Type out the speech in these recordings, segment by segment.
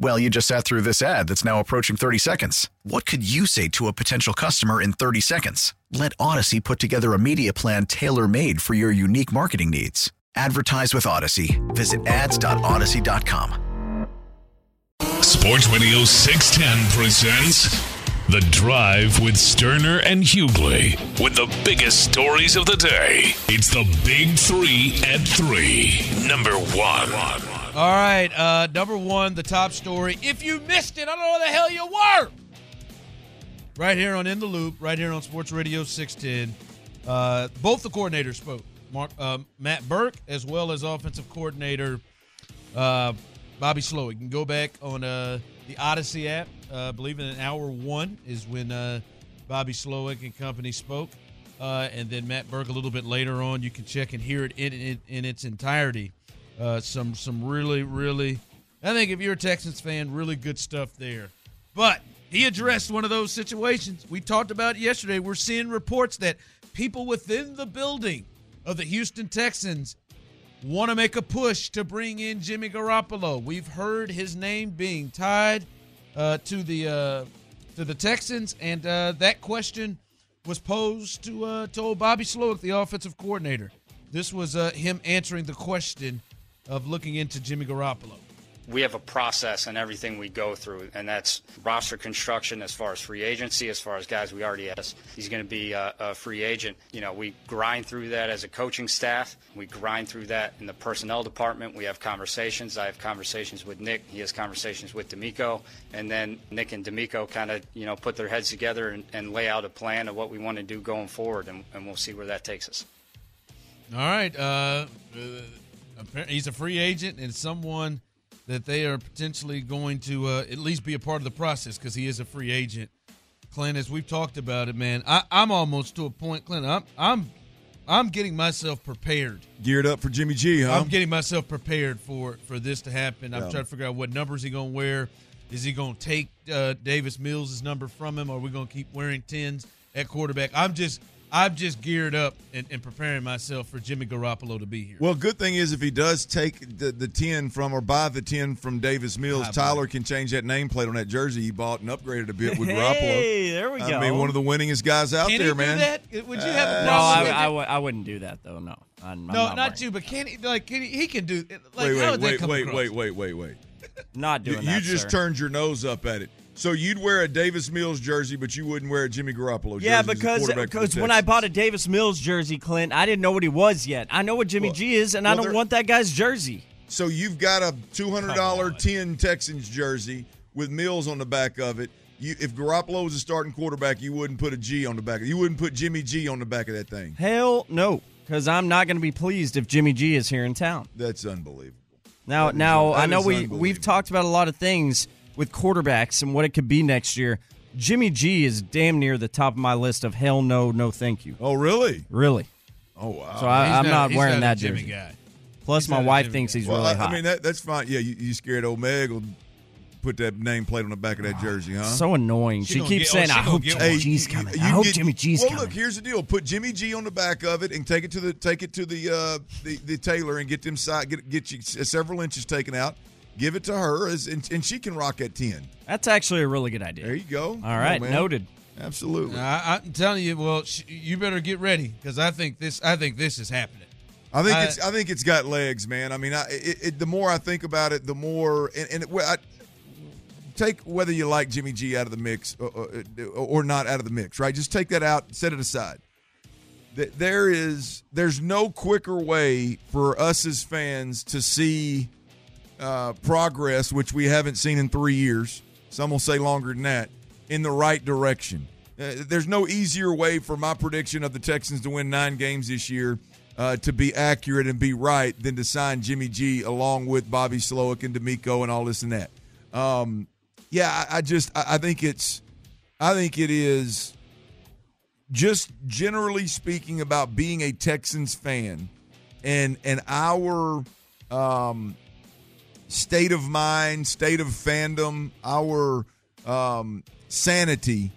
Well, you just sat through this ad that's now approaching 30 seconds. What could you say to a potential customer in 30 seconds? Let Audacy put together a media plan tailor made for your unique marketing needs. Advertise with Audacy. Visit ads.audacy.com. Sports Radio 610 presents The Drive with Stoerner and Hughley with the biggest stories of the day. It's the Big Three at Three. Number one. All right, uh, number one, the top story. If you missed it, I don't know where the hell you were. Right here on In the Loop, right here on Sports Radio 610. Uh, both the coordinators spoke. Mark, uh, Matt Burke, as well as offensive coordinator uh, Bobby Slowik. You can go back on uh, the Audacy app. Uh, I believe in an hour one is when uh, Bobby Slowik and company spoke. Uh, and then Matt Burke a little bit later on. You can check and hear it in, in, in its entirety. Uh, some some really really, I think if you're a Texans fan, really good stuff there. But he addressed one of those situations we talked about yesterday. We're seeing reports that people within the building of the Houston Texans want to make a push to bring in Jimmy Garoppolo. We've heard his name being tied uh, to the uh, to the Texans, and uh, that question was posed to uh, to old Bobby Slowik, the offensive coordinator. This was uh, him answering the question of looking into Jimmy Garoppolo. we have a process and everything we go through, and that's roster construction as far as free agency, as far as guys we already have. He's going to be a, a free agent. You know, we grind through that as a coaching staff. We grind through that in the personnel department. We have conversations. I have conversations with Nick. He has conversations with DeMeco, and then Nick and DeMeco kind of you know put their heads together and, and lay out a plan of what we want to do going forward, and, and we'll see where that takes us. All right. Uh, he's a free agent and someone that they are potentially going to uh, at least be a part of the process because he is a free agent. Clint, as we've talked about it, man, I, I'm almost to a point, Clint. I'm I'm I'm getting myself prepared. Geared up for Jimmy G, huh? I'm getting myself prepared for for this to happen. I'm trying to figure out what numbers he gonna wear. Is he gonna take uh, Davis Mills' number from him? Or are we gonna keep wearing tens at quarterback? I'm just I'm just geared up and, and preparing myself for Jimmy Garoppolo to be here. Well, good thing is if he does take the, the 10 from or buy the 10 from Davis Mills, Ah, Tyler can change that nameplate on that jersey he bought and upgraded a bit with Garoppolo. Hey, there we I go. I mean, one of the winningest guys out Can there, he do man. that? Would you have a Uh, No, problem I, with I, it? w- I wouldn't do that though. No, I'm, no, I'm not, not, you. But can he? Like, can he? He can do. Like, wait, how wait, would that wait, come wait, across? wait, wait, wait, wait. Not You, doing you that. You just sir. turned your nose up at it. So you'd wear a Davis Mills jersey, but you wouldn't wear a Jimmy Garoppolo jersey. Yeah, because uh, the because when I bought a Davis Mills jersey, Clint, I didn't know what he was yet. I know what Jimmy Well- G is, and I don't want that guy's jersey. So you've got a two hundred dollar ten Texans jersey with Mills on the back of it. You, if Garoppolo was a starting quarterback, you wouldn't put a G on the back. Of, it. you wouldn't put Jimmy G on the back of that thing. Hell no, because I'm not going to be pleased if Jimmy G is here in town. That's unbelievable. Now, That now I know we we've talked about a lot of things with quarterbacks and what it could be next year. Jimmy G is damn near the top of my list of hell no, no, thank you. Oh, really? Really. Oh, wow. So I, I'm not, he's wearing a that Jimmy jersey. guy. Plus, He's my wife thinks guy. he's well, really I, hot. I mean, that, that's fine. Yeah, you, you scared old Meg will put that nameplate on the back of that jersey, huh? so annoying. She She, keeps get- oh, saying, she "I hope Jimmy one. G's you- coming. you I hope get- Jimmy G's well, coming." Well, look, here's the deal: put Jimmy G on the back of it and take it to the take it to the uh, the, the tailor and get them side get get you several inches taken out. Give it to her, as, and, and she can rock at ten. That's actually a really good idea. There you go. All right, noted. Absolutely. I, I'm telling you. Well, sh- you better get ready because I think this. I think this is happening. I think I- it's I think it's got legs, man. I mean, I, it, it, the more I think about it, the more and, and it, well, I, take whether you like Jimmy G out of the mix or, or, or not out of the mix, right? Just take that out, set it aside. There is there's no quicker way for us as fans to see uh, progress, which we haven't seen in three years. Some will say longer than that, in the right direction. Uh, there's no easier way for my prediction of the Texans to win nine games this year uh, to be accurate and be right than to sign Jimmy G along with Bobby Slowik and DeMeco and all this and that. Um, yeah, I, I just I, I think it's I think it is just generally speaking about being a Texans fan and and our um, state of mind, state of fandom, our um, sanity.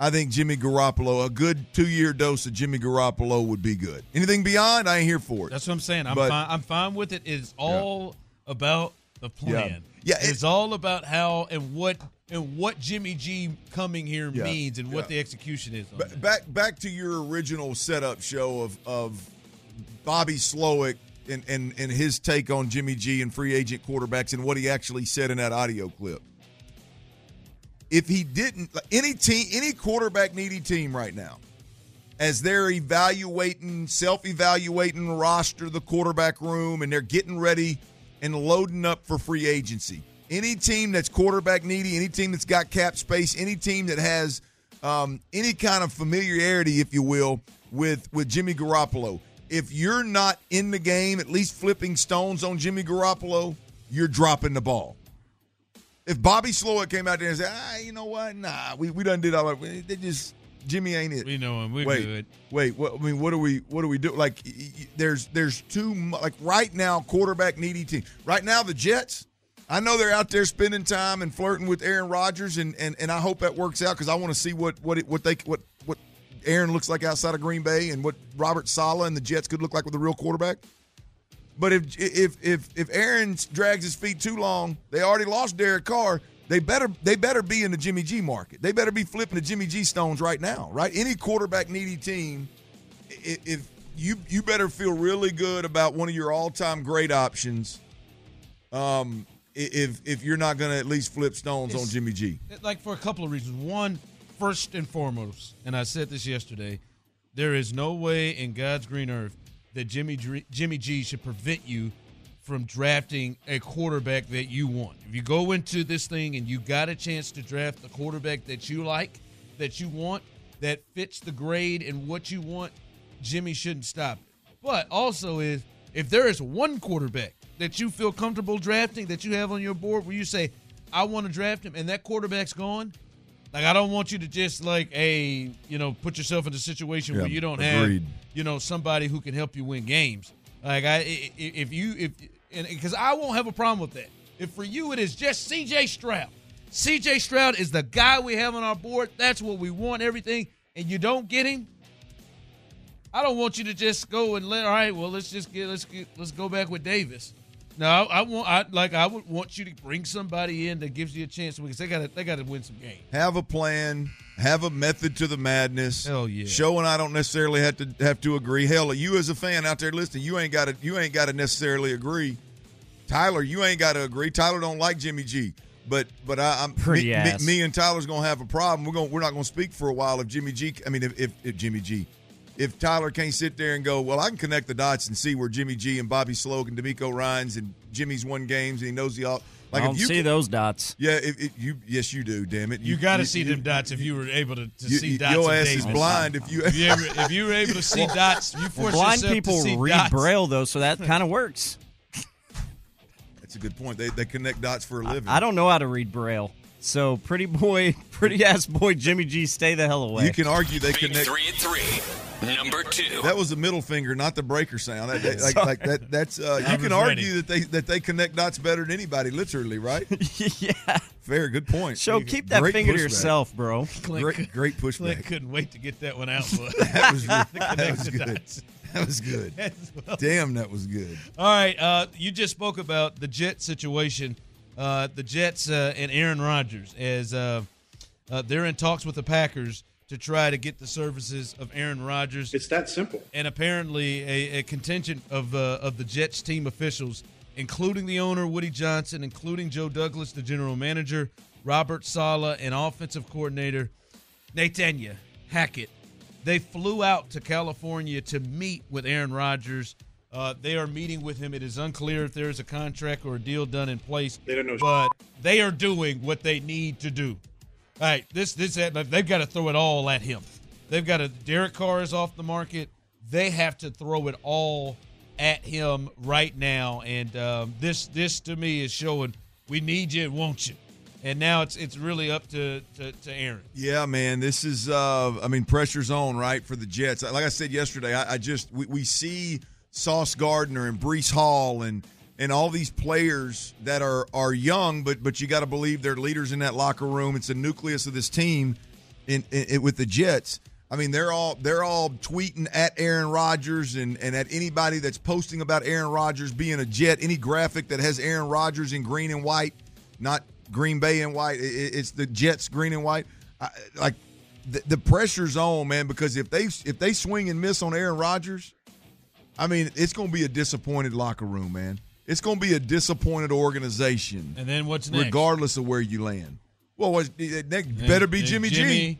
I think Jimmy Garoppolo, a good two year dose of Jimmy Garoppolo would be good. Anything beyond, I ain't here for it. That's what I'm saying. I'm But- fine. I'm fine with it. It's all about the plan. Yeah, it's all about how and what and what Jimmy G coming here Yeah, means and what yeah. the execution is. Ba- back back to your original setup show of of Bobby Slowik and, and and his take on Jimmy G and free agent quarterbacks and what he actually said in that audio clip. If he didn't, any team, any quarterback needy team right now, as they're evaluating, self evaluating roster, the quarterback room, and they're getting ready and loading up for free agency. Any team that's quarterback needy, any team that's got cap space, any team that has um, any kind of familiarity, if you will, with with Jimmy Garoppolo. If you're not in the game, at least flipping stones on Jimmy Garoppolo, you're dropping the ball. If Bobby Slowik came out there and said, "Ah, you know what? Nah, we we done did all that. They just Jimmy ain't it. We know him. We're wait, good. Wait, what, I mean, what do we what do we do? Like, there's there's too mu- like right now quarterback needy team. Right now the Jets. I know they're out there spending time and flirting with Aaron Rodgers, and and, and I hope that works out because I want to see what what it, what they what Aaron looks like outside of Green Bay and what Robert Saleh and the Jets could look like with a real quarterback. But if if if if Aaron drags his feet too long, they already lost Derek Carr. They better they better be in the Jimmy G market. They better be flipping the Jimmy G stones right now, right? Any quarterback needy team, if you you better feel really good about one of your all time great options. Um, if if you're not going to at least flip stones on Jimmy G. like for a couple of reasons. One, first and foremost, and I said this yesterday, there is no way in God's green earth that Jimmy Jimmy G should prevent you from drafting a quarterback that you want. If you go into this thing and you got a chance to draft the quarterback that you like, that you want, that fits the grade and what you want, Jimmy shouldn't stop it. But also is if there is one quarterback that you feel comfortable drafting that you have on your board where you say, I want to draft him and that quarterback's gone, like I don't want you to just like a you know put yourself in a situation Yeah, where you don't agreed. have you know somebody who can help you win games. Like I if you if and because I won't have a problem with that. If for you it is just C.J. Stroud, C.J. Stroud is the guy we have on our board. That's what we want. Everything, and you don't get him. I don't want you to just go and let. All right, well let's just get let's get let's go back with Davis. No, I, I want I like I would want you to bring somebody in that gives you a chance because they got to they got to win some games. have a plan, have a method to the madness. Hell yeah. Show and I don't necessarily have to have to agree. Hell, you as a fan out there listening, you ain't got to you ain't got to necessarily agree. Tyler, you ain't got to agree. Tyler don't like Jimmy G. But but I, I'm Pretty me, me, ass. me and Tyler's gonna have a problem. We're gonna we're not gonna speak for a while if Jimmy G. I mean if if, if Jimmy G. If Tyler can't sit there and go, well, I can connect the dots and see where Jimmy G and Bobby Slowik and DeMeco Ryans and Jimmy's won games and he knows the all. Like I don't if you see can- those dots. yeah, if, if you yes you do. Damn it, You, got to see them dots if you were able to, to you- see you- dots. your of ass is blind if you- if you, ever, if you were able to see dots. You force Blind people to see read dots. braille though, so that kind of works. That's a good point. They, they connect dots for a living. I don't know how to read braille, so pretty boy, pretty ass boy Jimmy G, stay the hell away. You can argue they connect. three and three. Number two. That was a middle finger, not the breaker sound. That, that- like, like that. That's uh, you can argue ready. that they that they connect dots better than anybody, literally, right? yeah. Fair, good point. Show keep that Great finger to yourself, bro. Clint, Great, great Clint pushback. couldn't wait to get that one out. But That was that was good. dots. That was good. Well. Damn, that was good. All right, uh, you just spoke about the Jet situation. Uh, the Jets uh, and Aaron Rodgers, as uh, uh, they're in talks with the Packers to try to get the services of Aaron Rodgers. It's that simple. and apparently a, a contingent of uh, of the Jets team officials, including the owner Woody Johnson, including Joe Douglas, the general manager, Robert Saleh, and offensive coordinator Nathaniel Hackett. They flew out to California to meet with Aaron Rodgers Uh, they are meeting with him. It is unclear if there is a contract or a deal done in place. They don't know. but they are doing what they need to do. All right, this this they've got to throw it all at him. They've got to. Derek Carr is off the market. They have to throw it all at him right now. And um, this this to me is showing we need you, won't you? And now it's it's really up to to, to Aaron. Yeah, man, this is uh I mean pressure's on, right, for the Jets. Like I said yesterday, I, I just we, we see Sauce Gardner and Breece Hall and and all these players that are are young, but but you got to believe they're leaders in that locker room. It's the nucleus of this team in, in, in with the Jets. I mean, they're all they're all tweeting at Aaron Rodgers and, and at anybody that's posting about Aaron Rodgers being a Jet. Any graphic that has Aaron Rodgers in green and white, not Green Bay in white. It, it's the Jets green and white. I, like the, the pressure's on, man, because if they if they swing and miss on Aaron Rodgers, I mean, it's going to be a disappointed locker room, man. It's going to be a disappointed organization. And then what's next? Regardless of where you land. Well, what's, next better be Jimmy, Jimmy G.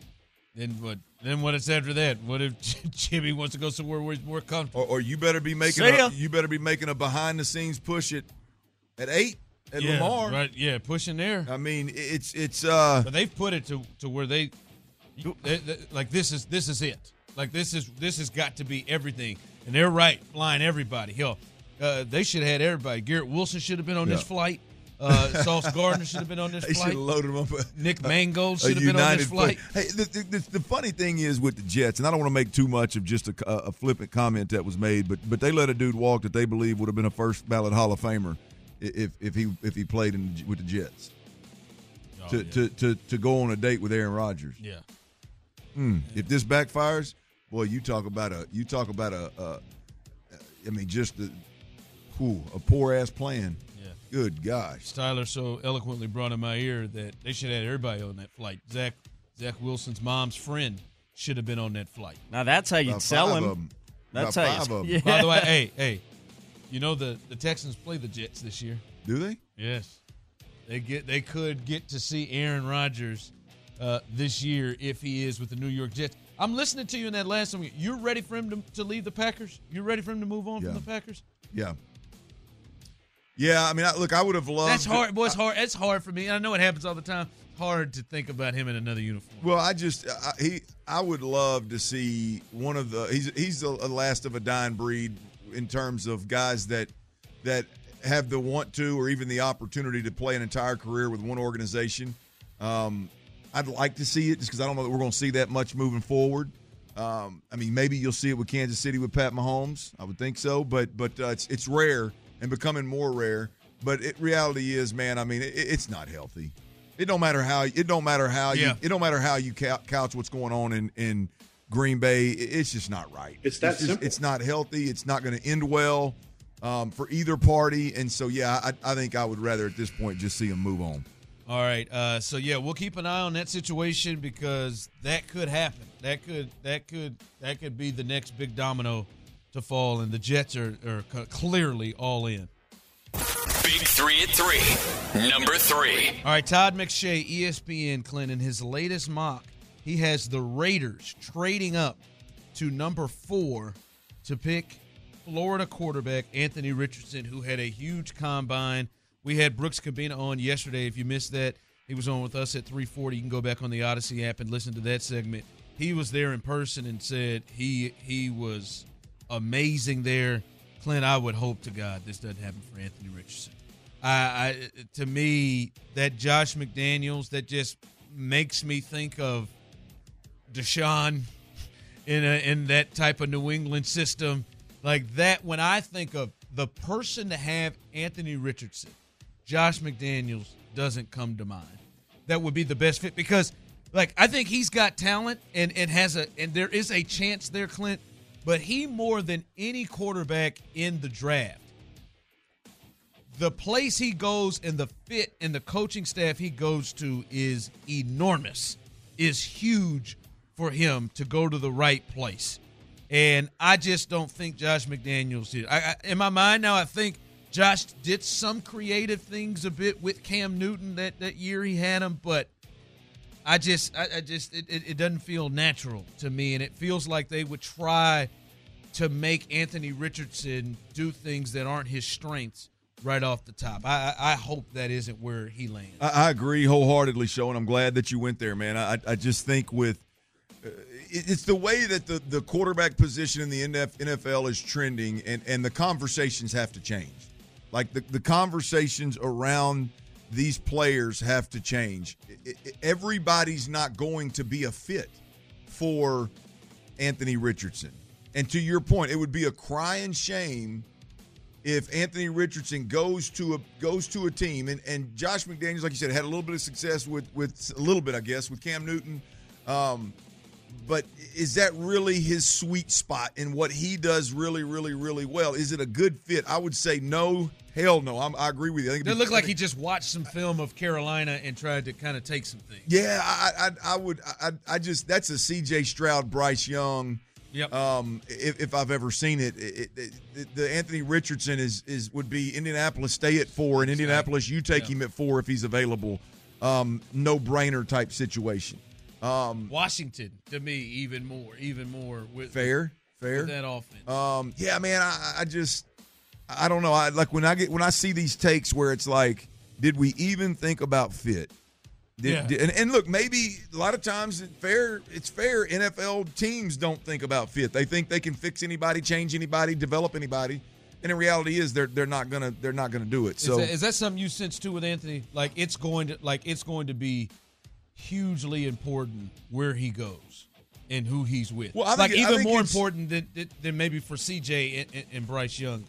Then what? Then what is after that? What if Jimmy wants to go somewhere where he's more comfortable? Or, or you better be making See a, you better be making a behind the scenes push at at eight at yeah, Lamar. right? Yeah, pushing there. I mean, it's it's uh But they've put it to, to where they, they- they- like this is this is it. Like this is this has got to be everything. And they're right, flying everybody. Hell, uh, they should have had everybody. Garrett Wilson should have been on this flight. Uh, Sauce Gardner should have been on this They should flight. have loaded him up. Nick Mangold should have been on this flight. Hey, the, the, the, funny thing is with the Jets, and I don't want to make too much of just a, a flippant comment that was made, but but they let a dude walk that they believe would have been a first ballot Hall of Famer if if he if he played in, with the Jets. Oh, to, yeah. to, to to go on a date with Aaron Rodgers. Yeah. Hmm. If this backfires, boy, you talk about a you talk about a, a I mean, just a, whew, a poor ass plan. Yeah. Good gosh. Tyler so eloquently brought in my ear that they should have had everybody on that flight. Zach Zach Wilson's mom's friend should have been on that flight. Now that's how you'd About sell five him. of 'em. That's About how five you. of 'em. Yeah. By the way, hey, hey, you know the the Texans play the Jets this year. Do they? Yes, they get they could get to see Aaron Rodgers uh, this year if he is with the New York Jets. I'm listening to you in that last one. You're ready for him to, to leave the Packers. You're ready for him to move on Yeah. from the Packers. Yeah. Yeah, I mean, I, look, I would have loved. That's hard, boy. It's hard. It's hard for me. I know it happens all the time. Hard to think about him in another uniform. Well, I just I, he I would love to see one of the he's he's the last of a dying breed in terms of guys that that have the want to or even the opportunity to play an entire career with one organization. Um, I'd like to see it just because I don't know that we're going to see that much moving forward. Um, I mean, maybe you'll see it with Kansas City with Pat Mahomes. I would think so, but but uh, it's it's rare and becoming more rare. But it, reality is, man, I mean, it, it's not healthy. It don't matter how it don't matter how Yeah. you it don't matter how you couch what's going on in in Green Bay. It's just not right. It's that just- simple. It's not healthy. It's not going to end well um, for either party. And so, yeah, I, I think I would rather at this point just see them move on. All right. Uh, so yeah, we'll keep an eye on that situation because that could happen. That could that could that could be the next big domino to fall, and the Jets are, are clearly all in. Big three at three. Number three. All right, Todd McShay, ESPN, Clinton, his latest mock, he has the Raiders trading up to number four to pick Florida quarterback Anthony Richardson, who had a huge combine. We had Brooks Kubena on yesterday. If you missed that, he was on with us at 340. You can go back on the Audacy app and listen to that segment. He was there in person and said he he was amazing there. Clint, I would hope to God this doesn't happen for Anthony Richardson. I, I to me that Josh McDaniels that just makes me think of Deshaun in a, in that type of New England system like that. When I think of the person to have Anthony Richardson, Josh McDaniels doesn't come to mind. That would be the best fit because, like, I think he's got talent and and has a and there is a chance there, Clint. But he more than any quarterback in the draft the place he goes and the fit and the coaching staff he goes to is enormous, is huge for him to go to the right place. And I just don't think Josh McDaniels did. I, I, in my mind now, I think Josh did some creative things a bit with Cam Newton that, that year he had him, but I just, I, I just, it, it, it doesn't feel natural to me, and it feels like they would try to make Anthony Richardson do things that aren't his strengths right off the top. I, I hope that isn't where he lands. I, I agree wholeheartedly, Sean. I'm glad that you went there, man. I, I just think with uh, it- it's the way that the, the quarterback position in the NFL is trending, and, and the conversations have to change. Like the, the conversations around these players have to change. Everybody's not going to be a fit for Anthony Richardson. And to your point, it would be a crying shame if Anthony Richardson goes to a goes to a team and, and Josh McDaniels, like you said, had a little bit of success with with a little bit, I guess, with Cam Newton. Um, but is that really his sweet spot and what he does really, really, really well? Is it a good fit? I would say no, hell no. I'm, I agree with you. I think It looked like he just watched some film of Carolina and tried to kind of take some things. Yeah, I, I, I would. I, I just that's a C.J. Stroud, Bryce Young. Yep. Um, if, if I've ever seen it, it, it, it- the Anthony Richardson is is would be Indianapolis stay at four, and Indianapolis you take him at four if he's available. Um, no brainer type situation. Um, Washington to me even more, even more with fair, fair. with that offense. Um, yeah, man, I, I just, I don't know. I like when I get when I see these takes where it's like, did we even think about fit? Did, Yeah. did- and, and look, maybe a lot of times fair. It's fair. NFL teams don't think about fit. They think they can fix anybody, change anybody, develop anybody. And the reality is, they're they're not gonna they're not gonna do it. Is, So that, is that something you sense too with Anthony? Like it's going to like it's going to be hugely important where he goes and who he's with. Well, I like think- I even think more important than, than maybe for CJ and, and, Bryce Young.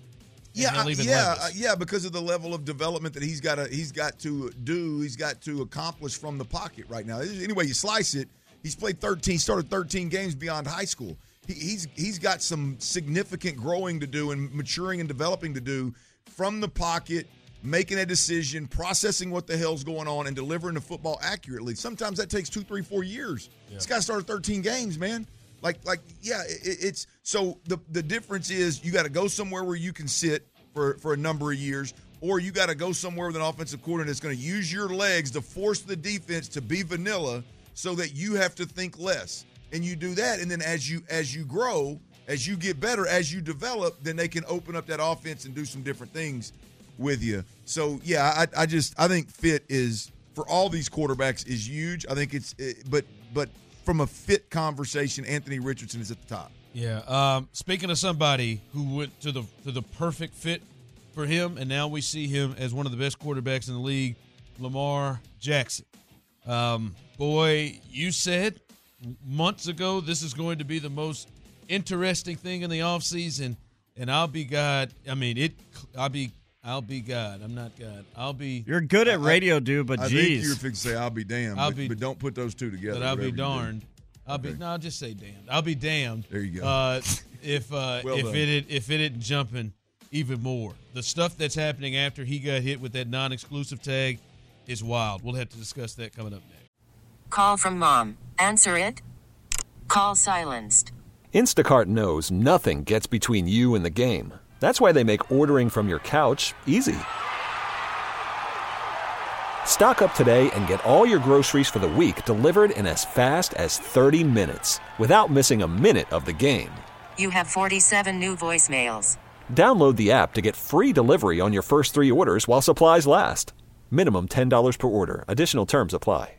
Yeah, even yeah, uh, yeah. Because of the level of development that he's got to he's got to do, he's got to accomplish from the pocket right now. Anyway, you slice it. He's played 13, started 13 games beyond high school. He, he's he's got some significant growing to do and maturing and developing to do from the pocket, making a decision, processing what the hell's going on, and delivering the football accurately. Sometimes that takes two, three, four years. This guy started 13 games, man. Like, like, yeah, it, it's so the the difference is you got to go somewhere where you can sit for for a number of years, or you got to go somewhere with an offensive coordinator that's going to use your legs to force the defense to be vanilla, so that you have to think less, and you do that, and then as you as you grow, as you get better, as you develop, then they can open up that offense and do some different things with you. So yeah, I, I just I think fit is for all these quarterbacks is huge. I think it's but but from a fit conversation, Anthony Richardson is at the top. Yeah. Um, speaking of somebody who went to the to the perfect fit for him, and now we see him as one of the best quarterbacks in the league, Lamar Jackson. Um, boy, you said months ago this is going to be the most interesting thing in the offseason, and I'll be God. I mean, it. I'll be. I'll be God. I'm not God. I'll be. You're good at radio, dude, but I geez. think you're fixing to say I'll be damned, I'll but, be- but don't put those two together. But I'll be whatever do. darned. I'll be no. I'll just say damned. I'll be damned. There you go. Uh, if uh, Well if done. it if it isn't jumping even more, the stuff that's happening after he got hit with that non-exclusive tag is wild. We'll have to discuss that coming up next. Call from mom. Answer it. Call silenced. Instacart knows nothing gets between you and the game. That's why they make ordering from your couch easy. Stock up today and get all your groceries for the week delivered in as fast as 30 minutes without missing a minute of the game. You have 47 new voicemails. Download the app to get free delivery on your first three orders while supplies last. Minimum $10 per order. Additional terms apply.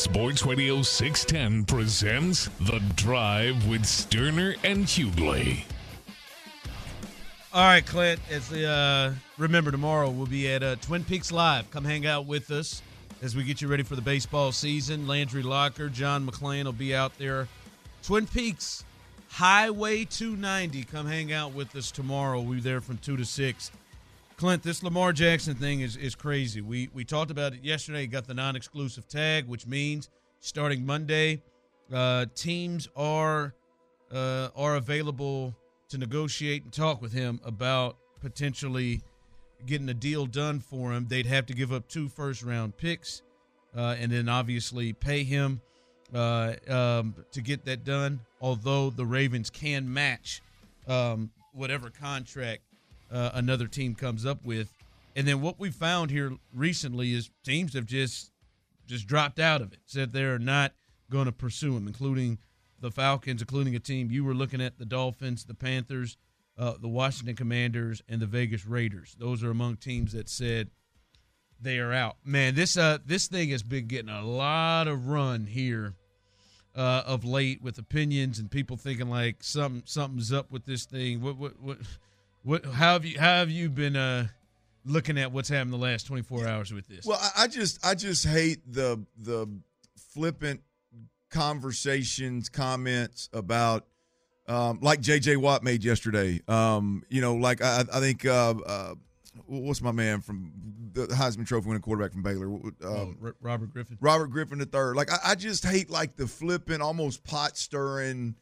Sports Radio 610 presents The Drive with Stoerner and Hughley. All right, Clint. As the uh, remember tomorrow, we'll be at uh, Twin Peaks Live. Come hang out with us as we get you ready for the baseball season. Landry Locker, John McClain will be out there. Twin Peaks Highway 290. Come hang out with us tomorrow. We'll be there from two to six. Clint, this Lamar Jackson thing is is crazy. We we talked about it yesterday. Got the non-exclusive tag, which means starting Monday, uh, teams are uh, are available to negotiate and talk with him about potentially getting a deal done for him. They'd have to give up two first round picks, uh, and then obviously pay him uh, um, to get that done. Although the Ravens can match um, whatever contract uh, another team comes up with. And then what we found here recently is teams have just just dropped out of it, said they're not going to pursue him, including the Falcons, including a team you were looking at, the Dolphins, the Panthers, uh, the Washington Commanders, and the Vegas Raiders. Those are among teams that said they are out. Man, this uh this thing has been getting a lot of run here uh, of late with opinions and people thinking like something something's up with this thing. What what what what? How have you how have you been uh, looking at what's happened the last twenty four hours with this? Well, I, I just I just hate the the flippant conversations, comments about um, like J.J. Watt made yesterday. Um, you know, like I, I think uh, uh, what's my man from the Heisman Trophy winning quarterback from Baylor? Um, oh, R- Robert Griffin. Robert Griffin the third. Like I, I just hate like the flippant, almost pot stirring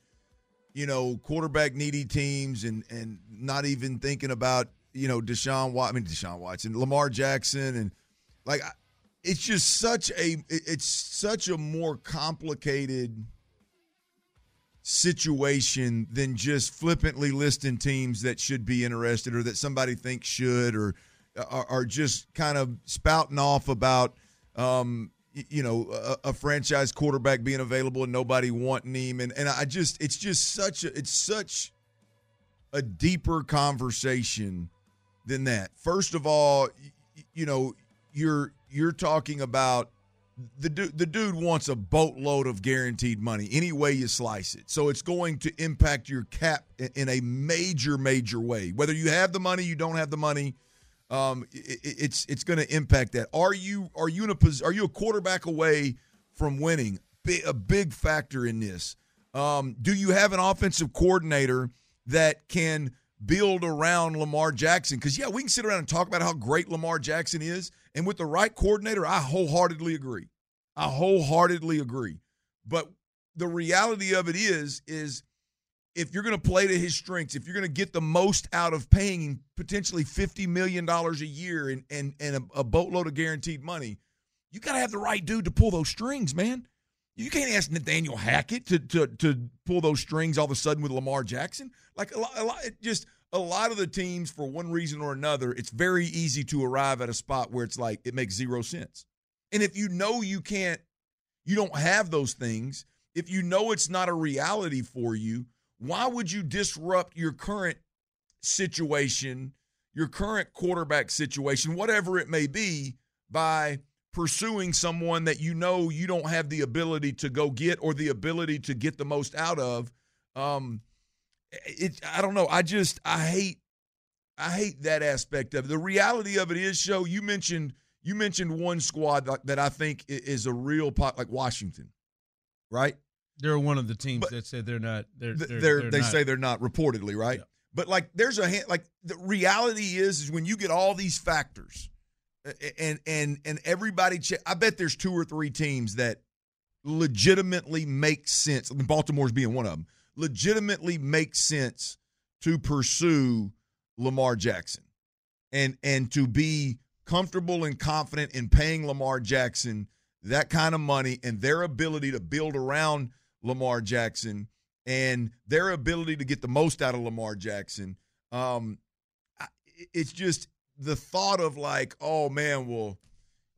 you know, quarterback needy teams and and not even thinking about, you know, Deshaun Watson, I mean Deshaun Watson, Lamar Jackson and like it's just such a it's such a more complicated situation than just flippantly listing teams that should be interested or that somebody thinks should or are, are just kind of spouting off about um, you know a, a, franchise quarterback being available and nobody wanting him and and I just it's just such a it's such a deeper conversation than that. First of all, you, you know, you're you're talking about the dude, the dude wants a boatload of guaranteed money any way you slice it. So it's going to impact your cap in a major major way. Whether you have the money, you don't have the money, um, it, it's it's going to impact that. Are you are you in a are you a quarterback away from winning? a big factor in this. Um, do you have an offensive coordinator that can build around Lamar Jackson? Because yeah, we can sit around and talk about how great Lamar Jackson is, and with the right coordinator, I wholeheartedly agree. I wholeheartedly agree. But the reality of it is, is if you're going to play to his strengths, if you're going to get the most out of paying potentially $50 million a year and, and, and a, a boatload of guaranteed money, you got to have the right dude to pull those strings, man. You can't ask Nathaniel Hackett to, to, to pull those strings all of a sudden with Lamar Jackson. Like a lot, a lot, just a lot of the teams, for one reason or another, it's very easy to arrive at a spot where it's like it makes zero sense. And if you know you can't, you don't have those things, if you know it's not a reality for you, why would you disrupt your current situation, your current quarterback situation, whatever it may be, by pursuing someone that you know you don't have the ability to go get or the ability to get the most out of? Um, it, I don't know. I just I hate I hate that aspect of it. The reality of it is, show you mentioned you mentioned one squad that I think is a real pot like Washington, right? They're one of the teams but that said they're not. They're, they're, they're, they not. say they're not reportedly right. Yeah. But like, there's a like the reality is is when you get all these factors, and and and everybody. Che- I bet there's two or three teams that legitimately make sense. I mean, Baltimore's being one of them. Legitimately makes sense to pursue Lamar Jackson, and and to be comfortable and confident in paying Lamar Jackson that kind of money and their ability to build around Lamar Jackson and their ability to get the most out of Lamar Jackson. Um, it's just the thought of like, oh man, well,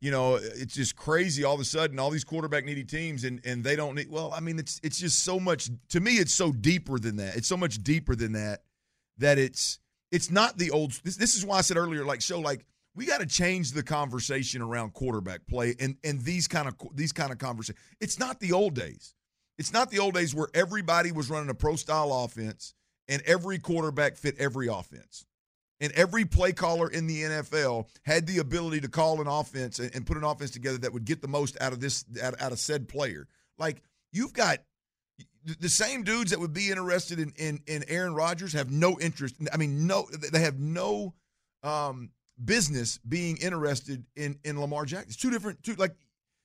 you know, it's just crazy. All of a sudden, all these quarterback needy teams, and and they don't need. Well, I mean, it's it's just so much. To me, it's so deeper than that. It's so much deeper than that. That it's it's not the old. This, this is why I said earlier, like, show like we got to change the conversation around quarterback play and and these kind of these kind of conversations. It's not the old days. It's not the old days where everybody was running a pro style offense and every quarterback fit every offense. And every play caller in the NFL had the ability to call an offense and, put an offense together that would get the most out of this out, out of said player. Like you've got the same dudes that would be interested in in, in Aaron Rodgers have no interest. I mean, no, they have no um, business being interested in in Lamar Jackson. It's two different, two like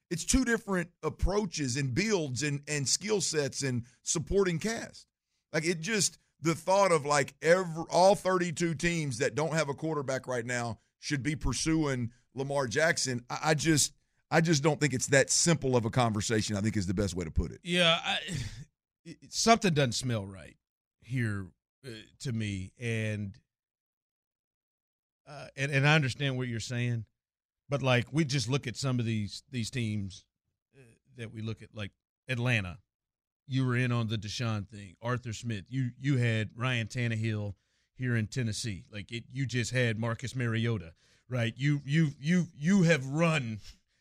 it's two different approaches and builds and and skill sets and supporting cast. Like it just the thought of like every all 32 teams that don't have a quarterback right now should be pursuing Lamar Jackson. I, I just I just don't think it's that simple of a conversation. I think is the best way to put it. Yeah, I, it, something doesn't smell right here uh, to me, and uh, and and I understand what you're saying, but like we just look at some of these these teams uh, that we look at, like Atlanta. You were in on the Deshaun thing, Arthur Smith. You you had Ryan Tannehill here in Tennessee. Like it, you just had Marcus Mariota, right? You you you you have run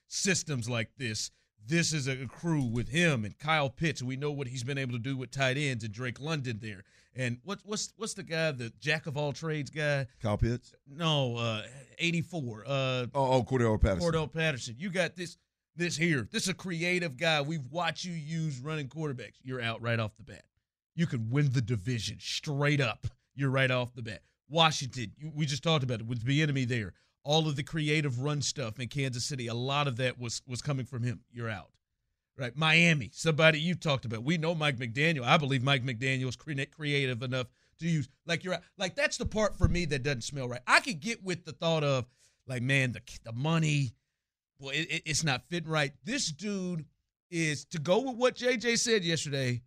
systems like this. This is a crew with him and Kyle Pitts. We know what he's been able to do with tight ends and Drake London there. And what's what's what's the guy, the jack of all trades guy? Kyle Pitts? No, uh, eighty four. Uh, oh, oh, Cordarrelle Patterson. Cordarrelle Patterson. You got this this here. This is a creative guy. We've watched you use running quarterbacks. You're out right off the bat. You could win the division straight up. You're right off the bat. Washington. You, we just talked about it with the enemy there all of the creative run stuff in Kansas City, a lot of that was was coming from him. You're out. Right. Miami, somebody you talked about. We know Mike McDaniel. I believe Mike McDaniel is creative enough to use like you're like that's the part for me that doesn't smell right. I could get with the thought of like man the the money, well it, it's not fitting right. This dude is to go with what JJ said yesterday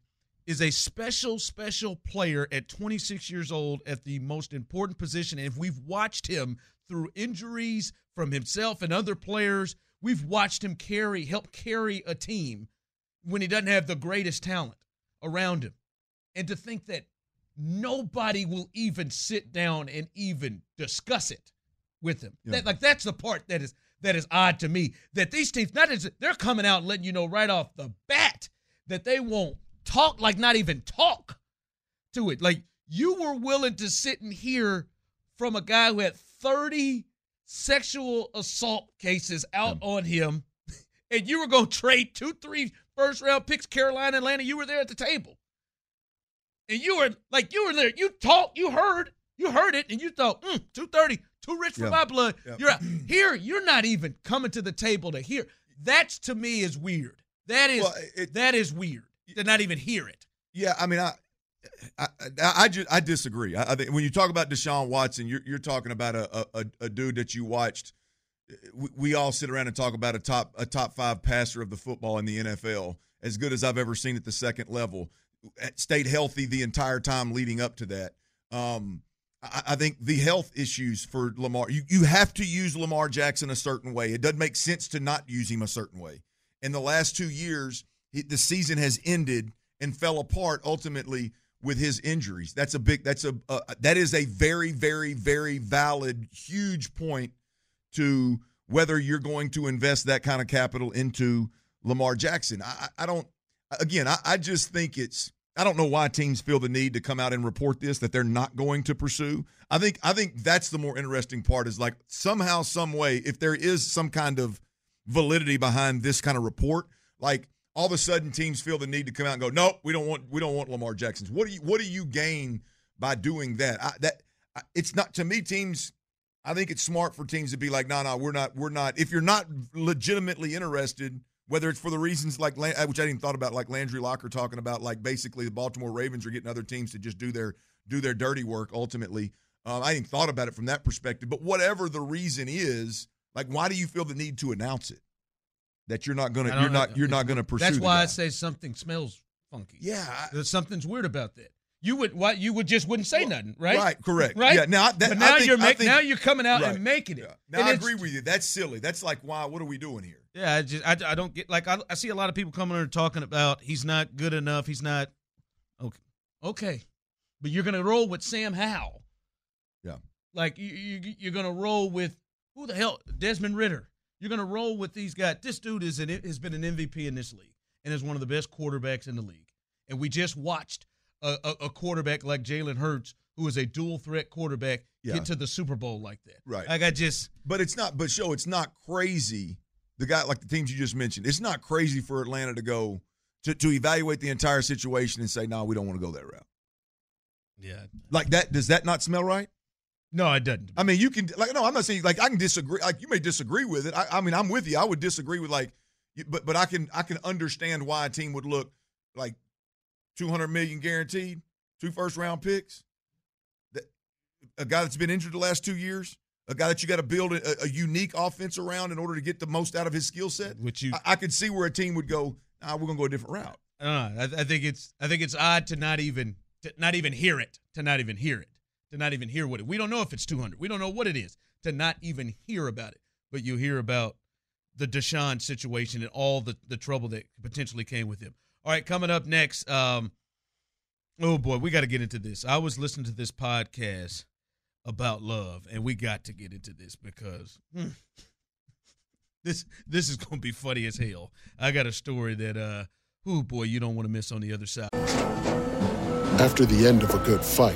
is a special special player at 26 years old at the most important position and if we've watched him through injuries from himself and other players. We've watched him carry, help carry a team when he doesn't have the greatest talent around him. And to think that nobody will even sit down and even discuss it with him. Yeah. That, like that's the part that is that is odd to me. That these teams, not as they're coming out letting you know right off the bat that they won't talk, like not even talk to it. Like you were willing to sit and hear from a guy who had 30 sexual assault cases out on him, and you were going to trade two, three first round picks, Carolina, Atlanta. You were there at the table. And you were like, you were there. You talked, you heard, you heard it, and you thought, mm, 230, too rich for yeah. my blood. Yeah. You're out. Here, you're not even coming to the table to hear. That's to me is weird. That is well, it, that is weird to not even hear it. Yeah, I mean, I I, I, I, just, I disagree. I, I, think when you talk about Deshaun Watson, you're, you're talking about a, a, a dude that you watched. We, we, all sit around and talk about a top a top five passer of the football in the NFL, as good as I've ever seen at the second level. Stayed healthy the entire time leading up to that. Um, I, I think the health issues for Lamar, you, you have to use Lamar Jackson a certain way. It doesn't make sense to not use him a certain way. In the last two years, the season has ended and fell apart ultimately with his injuries. That's a big. That's a uh, that is a very very very valid huge point to whether you're going to invest that kind of capital into Lamar Jackson. I, I don't. Again, I, I just think it's. I don't know why teams feel the need to come out and report this that they're not going to pursue. I think I think that's the more interesting part is like somehow some way if there is some kind of validity behind this kind of report like all of a sudden teams feel the need to come out and go, nope, we don't want we don't want Lamar Jackson's. What do you what do you gain by doing that? I, that it's not to me. Teams, I think it's smart for teams to be like, no, no, we're not, we're not. If you're not legitimately interested, whether it's for the reasons like which I didn't thought about, like Landry Locker talking about, like basically the Baltimore Ravens are getting other teams to just do their do their dirty work. Ultimately, um, I didn't thought about it from that perspective. But whatever the reason is, like, why do you feel the need to announce it? That you're not gonna you're not you're not gonna pursue. That's why. I say something smells funky. Yeah, there's something's weird about that. You would what you would just wouldn't say well, nothing, right? Right, correct. Right. Yeah. Now, that, but now think, you're making now you're coming out right. and making it. Yeah. Now and I agree with you. That's silly. That's like why? What are we doing here? Yeah, I just I, I don't get like I, I see a lot of people coming and talking about he's not good enough. He's not okay. Okay, but you're gonna roll with Sam Howell. Yeah. Like you, you you're gonna roll with Who the hell? Desmond Ridder. You're going to roll with these guys. This dude is an, has been an MVP in this league and is one of the best quarterbacks in the league. And we just watched a, a, a quarterback like Jalen Hurts, who is a dual threat quarterback, Yeah. get to the Super Bowl like that. Right. Like I just, But it's not. But show it's not crazy. The guy like the teams you just mentioned. It's not crazy for Atlanta to go to, to evaluate the entire situation and say, "No, we don't want to go that route." yeah. Like that. Does that not smell right? No, it doesn't. I mean, you can like no. I'm not saying like I can disagree. Like you may disagree with it. I, I mean, I'm with you. I would disagree with like, but but I can I can understand why a team would look like 200 million guaranteed, two first round picks, that a guy that's been injured the last two years, a guy that you got to build a, a unique offense around in order to get the most out of his skill set. Which you, I, I could see where a team would go. Nah, we're gonna go a different route. Uh, I, I think it's I think it's odd to not even to not even hear it, to not even hear it, to not even hear what it. We don't know if it's 200. We don't know what it is. To not even hear about it, but you hear about the Deshaun situation and all the the trouble that potentially came with him. All right, coming up next. Um, oh boy, we got to get into this. I was listening to this podcast about love, and we got to get into this because. hmm, this this is gonna be funny as hell. I got a story that uh oh boy, you don't want to miss on the other side. After the end of a good fight,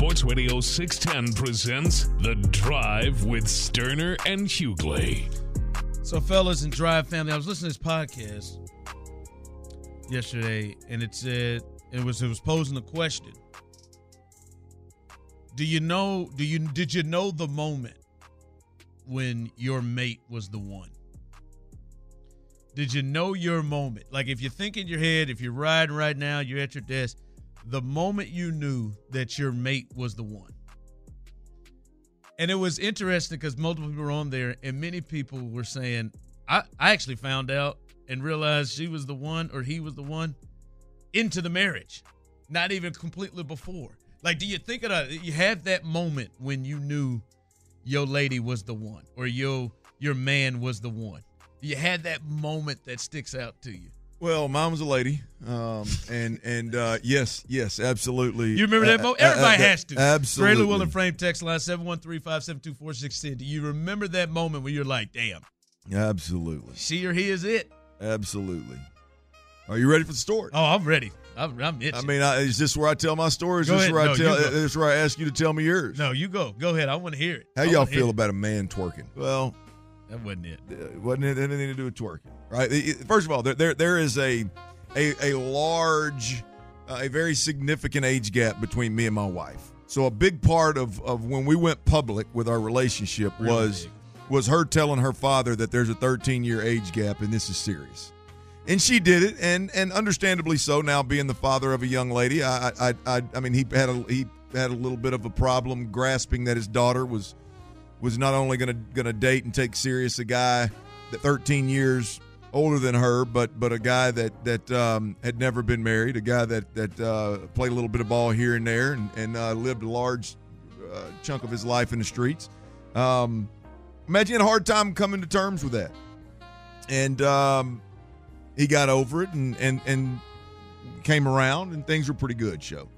Sports Radio 610 presents The Drive with Stoerner and Hughley. So, fellas and Drive family, I was listening to this podcast yesterday, and it said it was it was posing a question. Do you know? Do you did you know the moment when your mate was the one? Did you know your moment? Like if you think in your head, if you're riding right now, you're at your desk, the moment you knew that your mate was the one. And it was interesting because multiple people were on there, and many people were saying, I, I actually found out and realized she was the one or he was the one into the marriage, not even completely before. Like, do you think of that? You had that moment when you knew your lady was the one or your your man was the one. You had that moment that sticks out to you. Well, mom was a lady, um, and and uh, yes, yes, absolutely. You remember that Uh, moment? uh, uh, Everybody uh, has to. Absolutely. Trailer Wheel and Frame text line 713-572-4610. Do you remember that moment when you're like, damn, Absolutely. she or he is it? Absolutely. Are you ready for the story? Oh, I'm ready. I'm, I'm itching. I mean, I, is this where I tell my story? Is Go this ahead. where No, I tell? you go. Is this where I ask you to tell me yours? no, you go. Go ahead. I want to hear it. How I y'all wanna feel it. about a man twerking? Well, That wasn't it. uh, wasn't it anything to do with twerking, right? It- it- First of all, there there, there is a a a large, uh, a very significant age gap between me and my wife. So a big part of of when we went public with our relationship Really was big. was her telling her father that there's a 13 year age gap and this is serious. And she did it, and and understandably so. Now being the father of a young lady, I I I, I mean he had a he had a little bit of a problem grasping that his daughter was was not only going to date and take serious a guy that 13 years older than her, but but a guy that that um, had never been married, a guy that that uh, played a little bit of ball here and there, and and uh, lived a large uh, chunk of his life in the streets. Um, imagine a hard time coming to terms with that, and um, he got over it and and and came around, and things were pretty good. Show,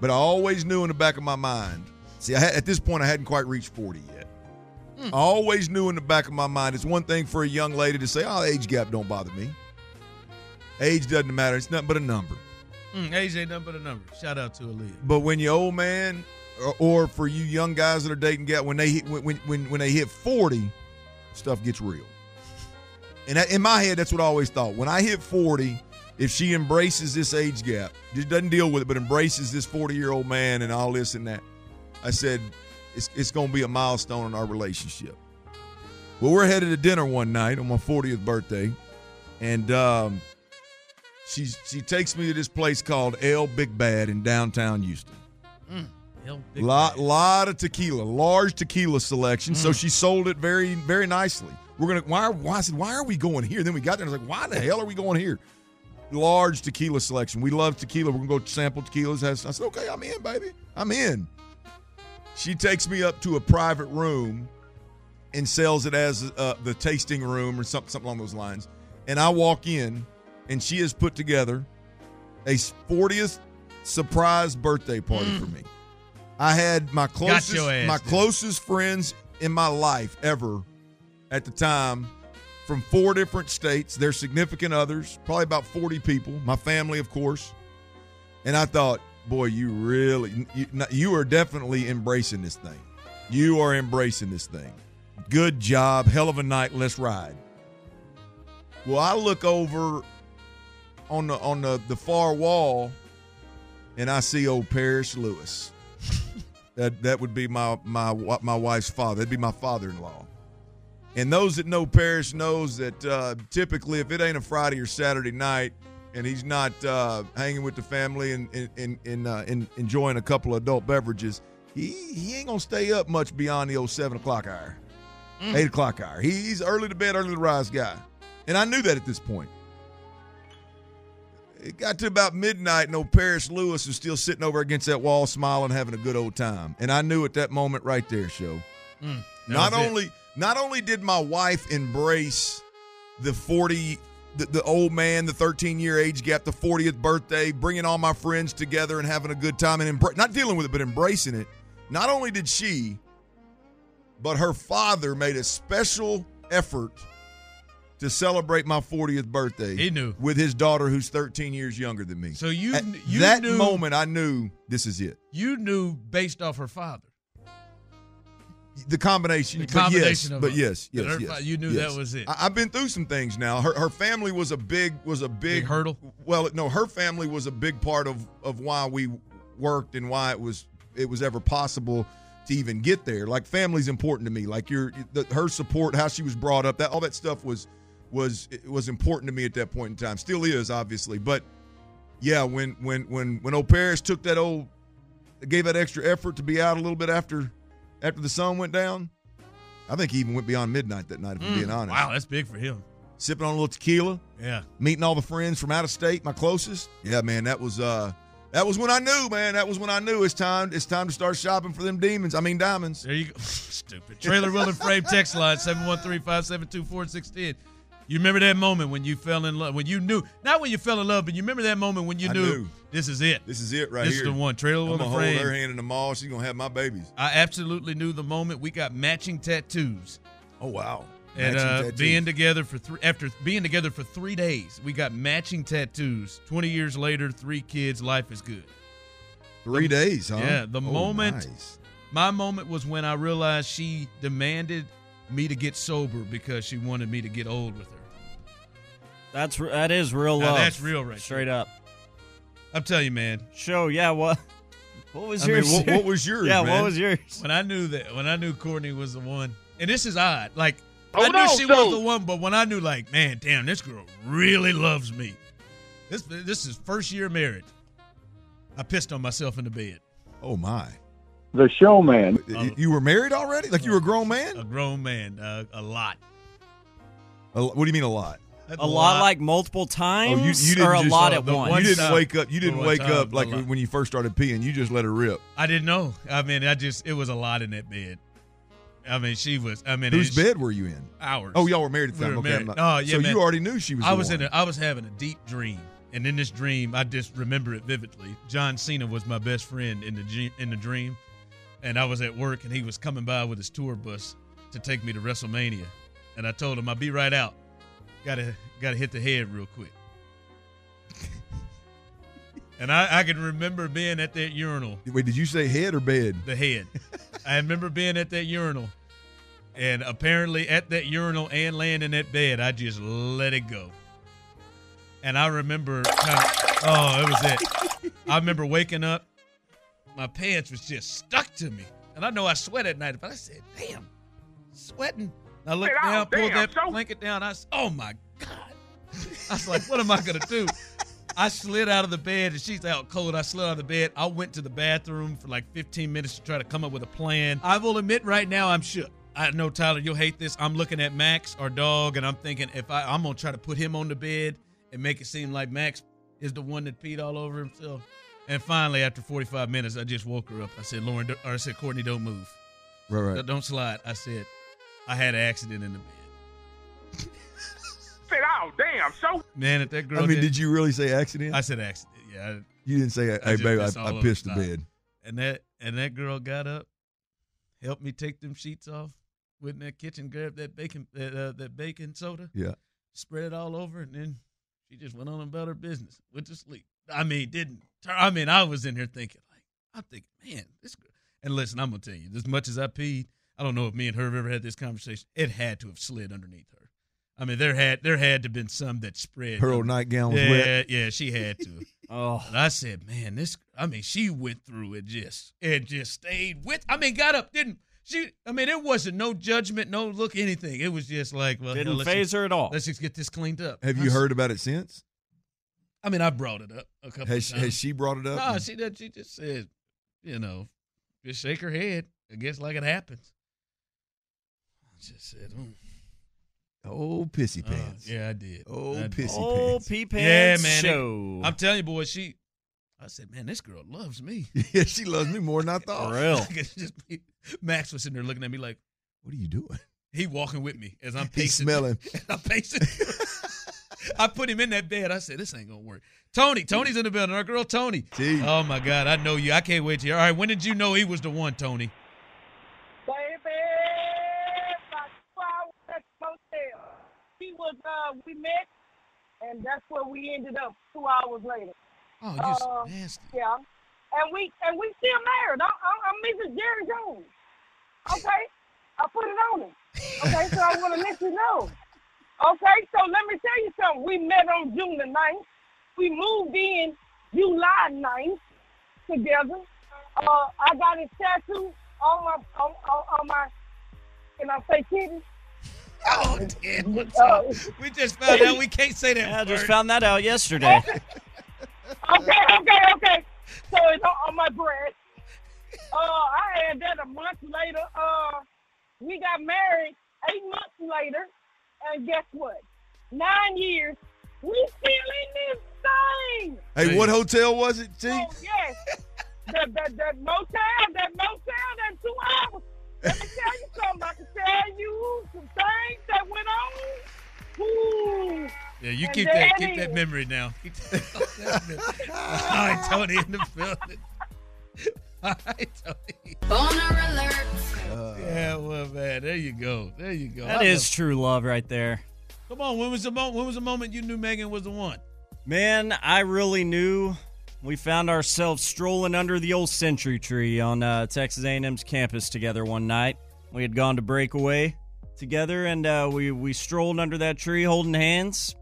but I always knew in the back of my mind. See, I had, at this point, I hadn't quite reached 40 yet. I always knew in the back of my mind it's one thing for a young lady to say, "Oh, age gap don't bother me. Age doesn't matter. It's nothing but a number." Mm, age ain't nothing but a number. Shout out to Aaliyah. But when you old man, or, or for you young guys that are dating, gap when they hit, when when when they hit 40, stuff gets real. And that- in my head, that's what I always thought. When I hit 40, if she embraces this age gap, just doesn't deal with it, but embraces this 40 year old man and all this and that, I said, it's, it's going to be a milestone in our relationship. Well, we're headed to dinner one night on my 40th birthday, and um, she she takes me to this place called El Big Bad in downtown Houston. Mm. Hell, big lot lot of tequila, large tequila selection. So Mm. she sold it very very nicely. We're gonna why why I said why are we going here? Then we got there and I was like, why the hell are we going here? Large tequila selection. We love tequila. We're gonna go sample tequilas. I said, okay, I'm in, baby. I'm in. She takes me up to a private room and sells it as uh, the tasting room or something, something along those lines. And I walk in, and she has put together a 40th surprise birthday party for me. I had my closest, ass, my dude. closest friends in my life ever at the time from four different states. Their significant others, probably about 40 people. My family, of course. And I thought, boy, you really, you, you are definitely embracing this thing. You are embracing this thing. Good job. Hell of a night. Let's ride. Well, I look over on the on the, the far wall and I see old Parrish Lewis. that that would be my my my wife's father. That'd be my father-in-law. And those that know Parrish knows that uh, typically, if it ain't a Friday or Saturday night, and he's not uh, hanging with the family and and and, and, uh, and enjoying a couple of adult beverages, he he ain't gonna stay up much beyond the old seven o'clock hour, eight o'clock hour. He's early to bed, early to rise guy, and I knew that at this point. It got to about midnight, and old Paris Lewis was still sitting over against that wall, smiling, having a good old time. And I knew at that moment right there, show. Mm, not was it. only not only did my wife embrace the 40 the, the old man the 13 year age gap the 40th birthday bringing all my friends together and having a good time and embra- not dealing with it but embracing it not only did she but her father made a special effort to celebrate my 40th birthday He knew. with his daughter who's 13 years younger than me So you- At you that knew- moment i knew this is it You knew based off her father. The combination, The but yes, but yes, yes, yes, you knew yes. that was it. I, have been through some things now. Her her family was a big was a big, Big hurdle? Well, no, her family was a big part of of why we worked and why it was it was ever possible to even get there. Like family's important to me. Like your the, her support, how she was brought up, that all that stuff was was it was important to me at that point in time. Still is obviously, but yeah, when when when when old Paris took that old gave that extra effort to be out a little bit after after the sun went down. I think he even went beyond midnight that night, if I'm being Mm, honest. Wow, that's big for him. Sipping on a little tequila, Yeah. meeting all the friends from out of state, my closest. Yeah, man, that was uh that was when I knew, man. That was when I knew it's time it's time to start shopping for them demons. I mean diamonds. There you go. Stupid. Trailer Wheel and Frame text line 713-572-4610. You remember that moment when you fell in love, when you knew, not when you fell in love, but you remember that moment when you knew, knew. this is it. This is it right here. This is the one. Trailer I'm gonna hold her hand in the mall. She's gonna have my babies. I absolutely knew the moment we got matching tattoos. Oh wow. And uh, being together for three after being together for three days, we got matching tattoos. Twenty years later, three kids, life is good. Three days, huh? Yeah, the Oh, moment nice. my moment was when I realized she demanded me to get sober because she wanted me to get old with her. That's r- that is real Now love. that's real right Straight up. I'm telling you, man. Show, yeah, what what was I mean, yours? what- what was yours, Yeah, man? what was yours? When I knew that, when I knew Courtney was the one, and this is odd. Like I knew on, she so- was the one, but when I knew, like, man, damn, this girl really loves me. This this is first year marriage. I pissed on myself in the bed. Oh my. The showman. You- You were married already? Like you were a grown man? A grown man, uh, a lot. A- what do you mean a lot? A lot like multiple times, Oh, you, you didn't or a just, lot uh, at once. You didn't time. wake up. You didn't wake time, up like when you first started peeing. You just let her rip. I didn't know. I mean, I just it was a lot in that bed. I mean, she was. I mean, Whose it- bed were you in? Ours. Oh, y'all were married at the time. were Okay, married. I'm not- Oh, yeah. So man. you already knew she was. I the was one. in. A, I was having a deep dream, and in this dream, I just remember it vividly. John Cena was my best friend in the in the dream, and I was at work, and he was coming by with his tour bus to take me to WrestleMania, and I told him I'd be right out. Got to got to hit the head real quick. and I, I can remember being at that urinal Wait, did you say head or bed? the head. I remember being at that urinal, And apparently, at that urinal and laying in that bed, I just let it go. And I remember, kind of, oh, it was it. I remember waking up, my pants was just stuck to me, and I know I sweat at night, but I said, "Damn, sweating." I looked Hey, oh, down, pulled damn, that so- blanket down. I s- oh my god! I was like, "What am I gonna do?" I slid out of the bed, and she's out cold. I slid out of the bed. I went to the bathroom for like 15 minutes to try to come up with a plan. I will admit, right now, I'm shook. I know Tyler, you'll hate this. I'm looking at Max, our dog, and I'm thinking if I, I'm gonna try to put him on the bed and make it seem like Max is the one that peed all over himself. And finally, after 45 minutes, I just woke her up. I said, Lauren, or I said, Courtney, don't move. Right, right. Don't- Don't slide. I said, I had an accident in the bed. Said, oh, damn. So Man, if that girl. I mean, did you really say accident? I said accident. Yeah. I- You didn't say, "Hey, just baby, I, I pissed the top. bed." And that and that girl got up, helped me take them sheets off, went in that kitchen, grabbed that bacon that uh, that bacon soda, Yeah. spread it all over, and then she just went on about her business, went to sleep. I mean, didn't. turn- I mean, I was in here thinking like, I'm thinking, man, this. Girl. And listen, I'm gonna tell you, as much as I peed, I don't know if me and her have ever had this conversation. It had to have slid underneath her. I mean, there had there had to have been some that spread. Her old nightgown was yeah, wet. Yeah, she had to. oh, and I said, man, this. I mean, she went through it just it just stayed with. I mean, got up, didn't she? I mean, it wasn't no judgment, no look, anything. It was just like, well, Didn't hell, phase just- her at all. Let's just get this cleaned up. Have I you s- heard about it since? I mean, I brought it up a couple. Has, of times. has she brought it up? No, she did. She just said, you know, just shake her head. I guess like it happens. I just said, mm. Oh, pissy Uh, pants. yeah, I did. Oh, I did. pissy Oh, pants. pee Yeah, pants man. it- I'm telling you, boy, she. I said, man, this girl loves me. yeah, she loves me more than I thought. For real. It's just me- Max was sitting there looking at me like, What are you doing? he walking with me as I'm He's pacing. smelling. I'm pacing. I put him in that bed. I said, this ain't gonna work. Tony, Tony's in the building. Our girl Tony. Gee. Oh my God, I know you. I can't wait to hear. All right, when did you know he was the one, Tony? Baby, about two hours at the motel. He was, uh, we met, and that's where we ended up two hours later. Oh, you Uh, nasty. Yeah. And we and we still married. I'm, I'm, I'm Mrs. Jerry Jones. Okay? I put it on him. Okay, so I want to let you know. Okay, so let me tell you something. We met on June the 9th. We moved in July 9th together. Uh, I got his tattoo on my on, on, on my can I say titties? Oh, damn. What's up? We just found out we can't say that. Yeah, I just word. found that out yesterday. Okay, okay, okay. So it's on, on my breast. Uh, I had that a month later. Uh, we got married eight months later, and guess what? Nine years, we still in this thing. Hey, what hotel was it, T? Oh yes, that that that motel, that motel, that two hours. Let me tell you something. I can tell you some things that went on. Ooh. Yeah, you And keep that keep that memory now. Keep that memory. All right, Tony in the building. All right, Tony. yeah, well, man, there you go. There you go. That I is love- true love right there. Come on, when was the moment? When was the moment you knew Megan was the one? Man, I really knew we found ourselves strolling under the old century tree on uh, Texas A&M's campus together one night. We had gone to breakaway together, and uh, we we strolled under that tree holding hands,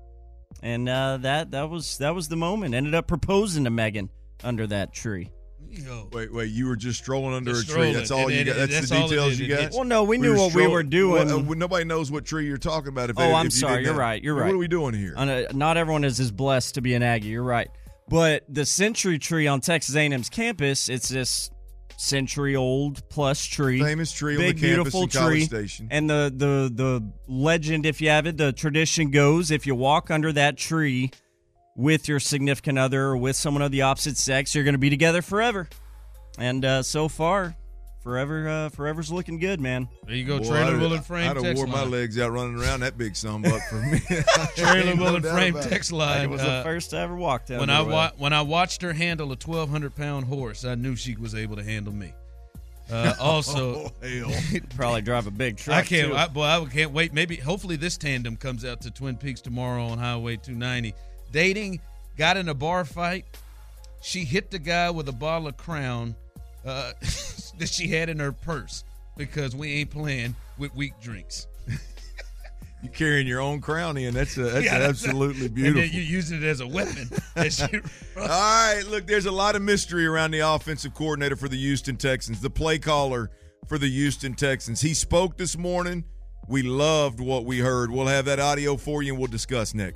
and uh, that that was that was the moment. Ended up proposing to Megan under that tree. Yo. Wait, wait. You were just strolling under Just a tree. That's all And you got. That's, that's the details you It got. Well, no, we knew were what we were doing. Well, uh, nobody knows what tree you're talking about. If Oh, they, I'm if sorry. didn't You're know. right. You're right. What are we doing here? A- not everyone is as blessed to be an Aggie. You're right. But the century tree on Texas A&M's campus, it's this century old plus tree, Famous tree on big the campus beautiful tree. Station. And the the the legend, if you have it, the tradition goes: if you walk under that tree with your significant other or with someone of the opposite sex, you're going to be together forever. And uh, so far, forever, uh, forever's looking good, man. There you go, Boy, trailer I'd- frame I'd have text wore my legs out running around that big son buck for me. Trailer Ain't no frame about it. text line. It was uh, the first I ever walked down when I wa- when I watched her handle a twelve hundred pound horse, I knew she was able to handle me. Uh, also, Oh. Probably drive a big truck. I can't. too. I, boy, I can't wait. Maybe, hopefully, this tandem comes out to Twin Peaks tomorrow on Highway 290. Dating, got in a bar fight. She hit the guy with a bottle of Crown uh, that she had in her purse. because we ain't playing with weak drinks. You're carrying your own crown in. That's a, that's Yeah, absolutely And beautiful. then you using it as a weapon. as you- All right, look, there's a lot of mystery around the offensive coordinator for the Houston Texans, the play caller for the Houston Texans. He spoke this morning. We loved what we heard. We'll have that audio for you and we'll discuss next.